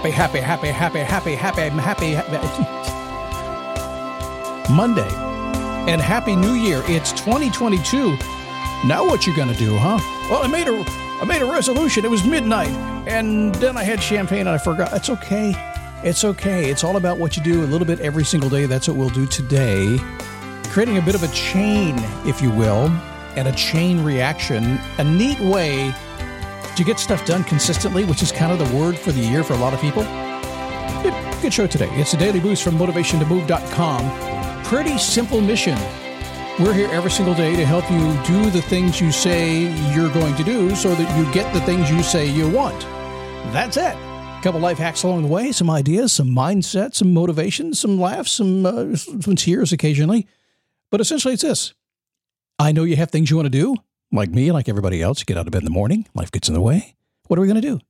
Happy, happy, happy, happy, happy, happy, happy, happy. Monday. And Happy New Year. It's 2022. Now what you gonna do, huh? Well, I made a I made a resolution. It was midnight, and then I had champagne and I forgot. It's okay. It's okay. It's all about what you do a little bit every single day. That's what we'll do today. Creating a bit of a chain, if you will, and a chain reaction. A neat way to get stuff done consistently, which is kind of the word for the year for a lot of people. Good, good show today. It's a daily boost from motivationtomove.com. Pretty simple mission. We're here every single day to help you do the things you say you're going to do so that you get the things you say you want. That's it. A couple life hacks along the way, some ideas, some mindset, some motivation, some laughs, some, uh, some tears occasionally. But essentially, it's this I know you have things you want to do, like me, like everybody else. You get out of bed in the morning, life gets in the way. What are we going to do?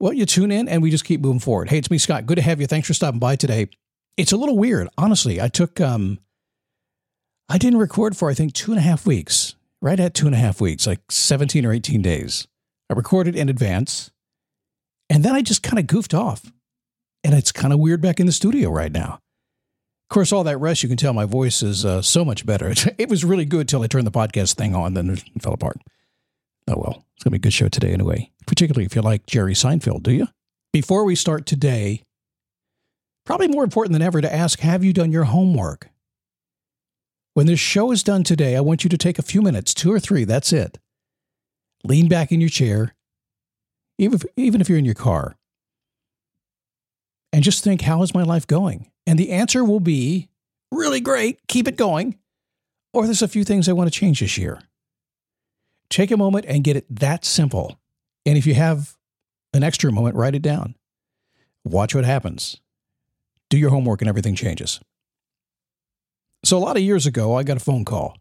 Well, you tune in and we just keep moving forward. Hey, it's me, Scott. Good to have you. Thanks for stopping by today. It's a little weird, honestly. I took, um, I didn't record for, I think, two and a half weeks, right at two and a half weeks, like 17 or 18 days. I recorded in advance and then I just kind of goofed off. And it's kind of weird back in the studio right now. Of course, all that rest, you can tell my voice is uh, so much better. It was really good till I turned the podcast thing on, then it fell apart. Oh well, it's going to be a good show today anyway, particularly if you like Jerry Seinfeld, do you? Before we start today, probably more important than ever to ask Have you done your homework? When this show is done today, I want you to take a few minutes, two or three, that's it. Lean back in your chair, even if, even if you're in your car, and just think, How is my life going? And the answer will be really great, keep it going. Or there's a few things I want to change this year. Take a moment and get it that simple. And if you have an extra moment, write it down. Watch what happens. Do your homework and everything changes. So, a lot of years ago, I got a phone call.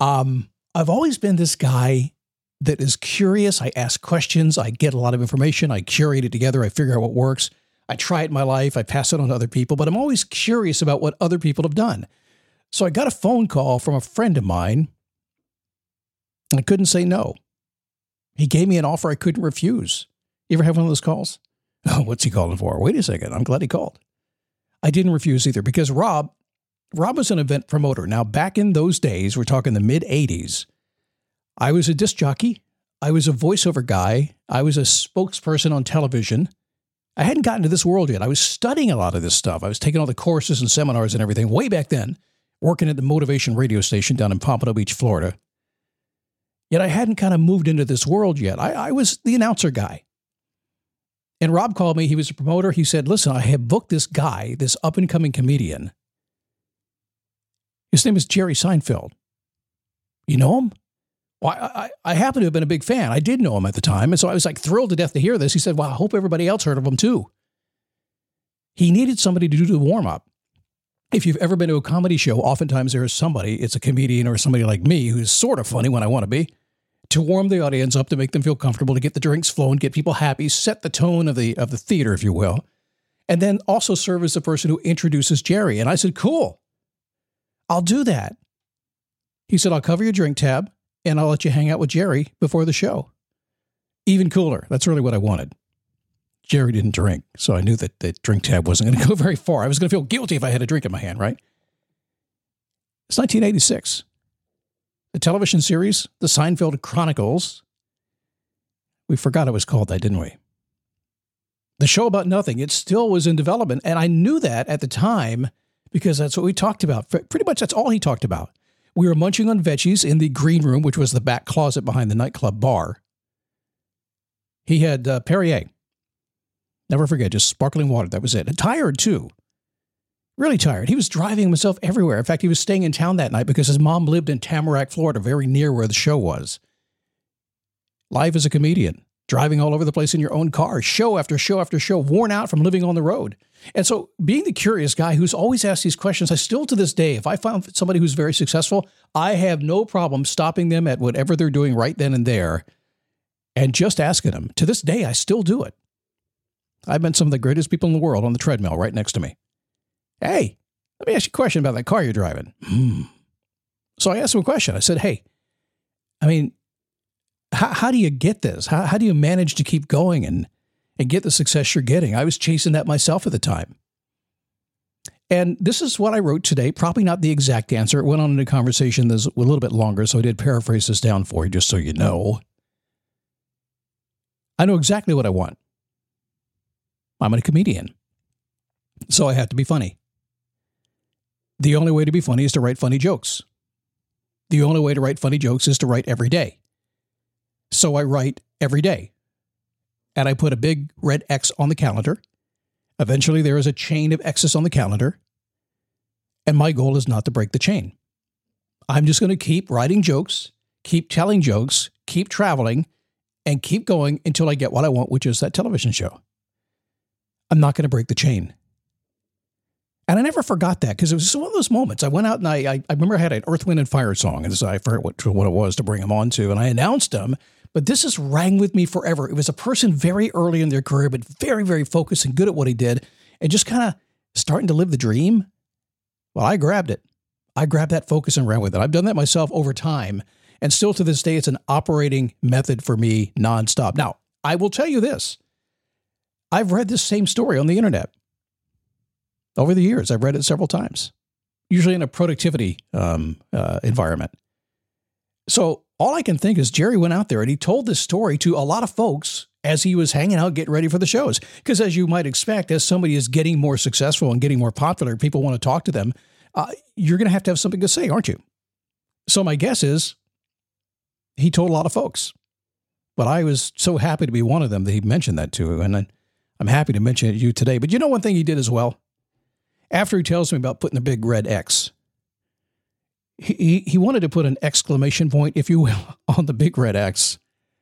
Um, I've always been this guy that is curious. I ask questions, I get a lot of information, I curate it together, I figure out what works. I try it in my life, I pass it on to other people, but I'm always curious about what other people have done. So I got a phone call from a friend of mine. I couldn't say no. He gave me an offer I couldn't refuse. You ever have one of those calls? Oh, what's he calling for? Wait a second. I'm glad he called. I didn't refuse either because Rob, Rob was an event promoter. Now, back in those days, we're talking the mid 80s, I was a disc jockey. I was a voiceover guy. I was a spokesperson on television. I hadn't gotten to this world yet. I was studying a lot of this stuff. I was taking all the courses and seminars and everything way back then, working at the Motivation radio station down in Pompano Beach, Florida. Yet I hadn't kind of moved into this world yet. I, I was the announcer guy. And Rob called me. He was a promoter. He said, Listen, I have booked this guy, this up and coming comedian. His name is Jerry Seinfeld. You know him? Well, I, I, I happen to have been a big fan. I did know him at the time. And so I was like thrilled to death to hear this. He said, Well, I hope everybody else heard of him too. He needed somebody to do the warm up. If you've ever been to a comedy show, oftentimes there is somebody, it's a comedian or somebody like me who's sort of funny when I want to be, to warm the audience up, to make them feel comfortable, to get the drinks flowing, get people happy, set the tone of the of the theater, if you will, and then also serve as the person who introduces Jerry. And I said, Cool. I'll do that. He said, I'll cover your drink tab and I'll let you hang out with Jerry before the show. Even cooler. That's really what I wanted. Jerry didn't drink, so I knew that the drink tab wasn't going to go very far. I was going to feel guilty if I had a drink in my hand, right? It's 1986. The television series, The Seinfeld Chronicles. We forgot it was called that, didn't we? The show about nothing. It still was in development. And I knew that at the time because that's what we talked about. Pretty much that's all he talked about. We were munching on veggies in the green room, which was the back closet behind the nightclub bar. He had uh, Perrier. Never forget, just sparkling water. That was it. And tired, too. Really tired. He was driving himself everywhere. In fact, he was staying in town that night because his mom lived in Tamarac, Florida, very near where the show was. Live as a comedian, driving all over the place in your own car, show after show after show, worn out from living on the road. And so, being the curious guy who's always asked these questions, I still to this day, if I find somebody who's very successful, I have no problem stopping them at whatever they're doing right then and there and just asking them. To this day, I still do it. I've met some of the greatest people in the world on the treadmill right next to me. Hey, let me ask you a question about that car you're driving. Hmm. So I asked him a question. I said, Hey, I mean, how, how do you get this? How, how do you manage to keep going and, and get the success you're getting? I was chasing that myself at the time. And this is what I wrote today. Probably not the exact answer. It went on in a conversation that's a little bit longer, so I did paraphrase this down for you just so you know. I know exactly what I want. I'm a comedian. So I have to be funny. The only way to be funny is to write funny jokes. The only way to write funny jokes is to write every day. So I write every day. And I put a big red X on the calendar. Eventually, there is a chain of X's on the calendar. And my goal is not to break the chain. I'm just going to keep writing jokes, keep telling jokes, keep traveling, and keep going until I get what I want, which is that television show. I'm not going to break the chain. And I never forgot that because it was one of those moments. I went out and I, I, I, remember I had an Earth, Wind, and Fire song, and I forgot what, what it was to bring them on to, and I announced them. But this has rang with me forever. It was a person very early in their career, but very, very focused and good at what he did, and just kind of starting to live the dream. Well, I grabbed it. I grabbed that focus and ran with it. I've done that myself over time, and still to this day, it's an operating method for me nonstop. Now, I will tell you this I've read this same story on the internet over the years. I've read it several times, usually in a productivity um, uh, environment. So all I can think is Jerry went out there and he told this story to a lot of folks as he was hanging out, getting ready for the shows. Because as you might expect, as somebody is getting more successful and getting more popular, people want to talk to them. Uh, you're going to have to have something to say, aren't you? So my guess is he told a lot of folks. But I was so happy to be one of them that he mentioned that to, and I'm happy to mention it to you today. But you know one thing he did as well? after he tells me about putting the big red X, he, he wanted to put an exclamation point, if you will, on the big red X.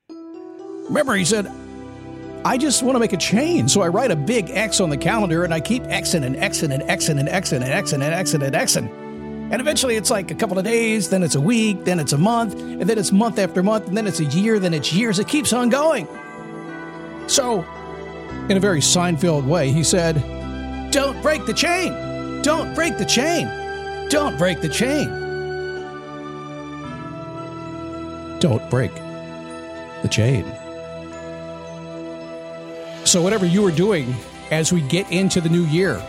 Remember, he said, I just want to make a change. So I write a big X on the calendar and I keep Xing and Xing and Xing and Xing and Xing and Xing and Xing. And eventually it's like a couple of days, then it's a week, then it's a month, and then it's month after month, and then it's a year, then it's years. It keeps on going. So, in a very Seinfeld way, he said, don't break the chain. Don't break the chain. Don't break the chain. Don't break the chain. So, whatever you are doing as we get into the new year,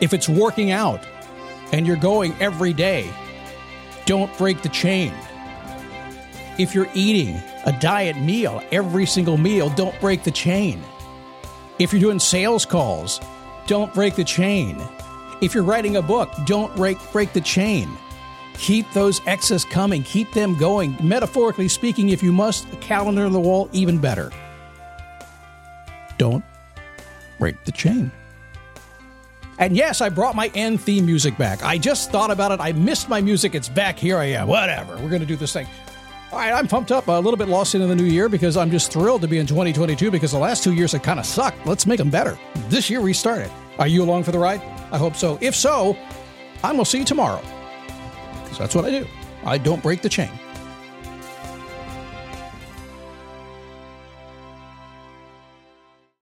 if it's working out and you're going every day, don't break the chain. If you're eating a diet meal every single meal, don't break the chain. If you're doing sales calls don't break the chain. If you're writing a book, don't break, break the chain. Keep those X's coming, keep them going. Metaphorically speaking, if you must, calendar on the wall, even better. Don't break the chain. And yes, I brought my end theme music back. I just thought about it. I missed my music. It's back. Here I am. Whatever. We're going to do this thing. All right, I'm pumped up, a little bit lost into the new year because I'm just thrilled to be in 2022 because the last two years have kind of sucked. Let's make them better. This year we started. Are you along for the ride? I hope so. If so, I will see you tomorrow. Because that's what I do. I don't break the chain.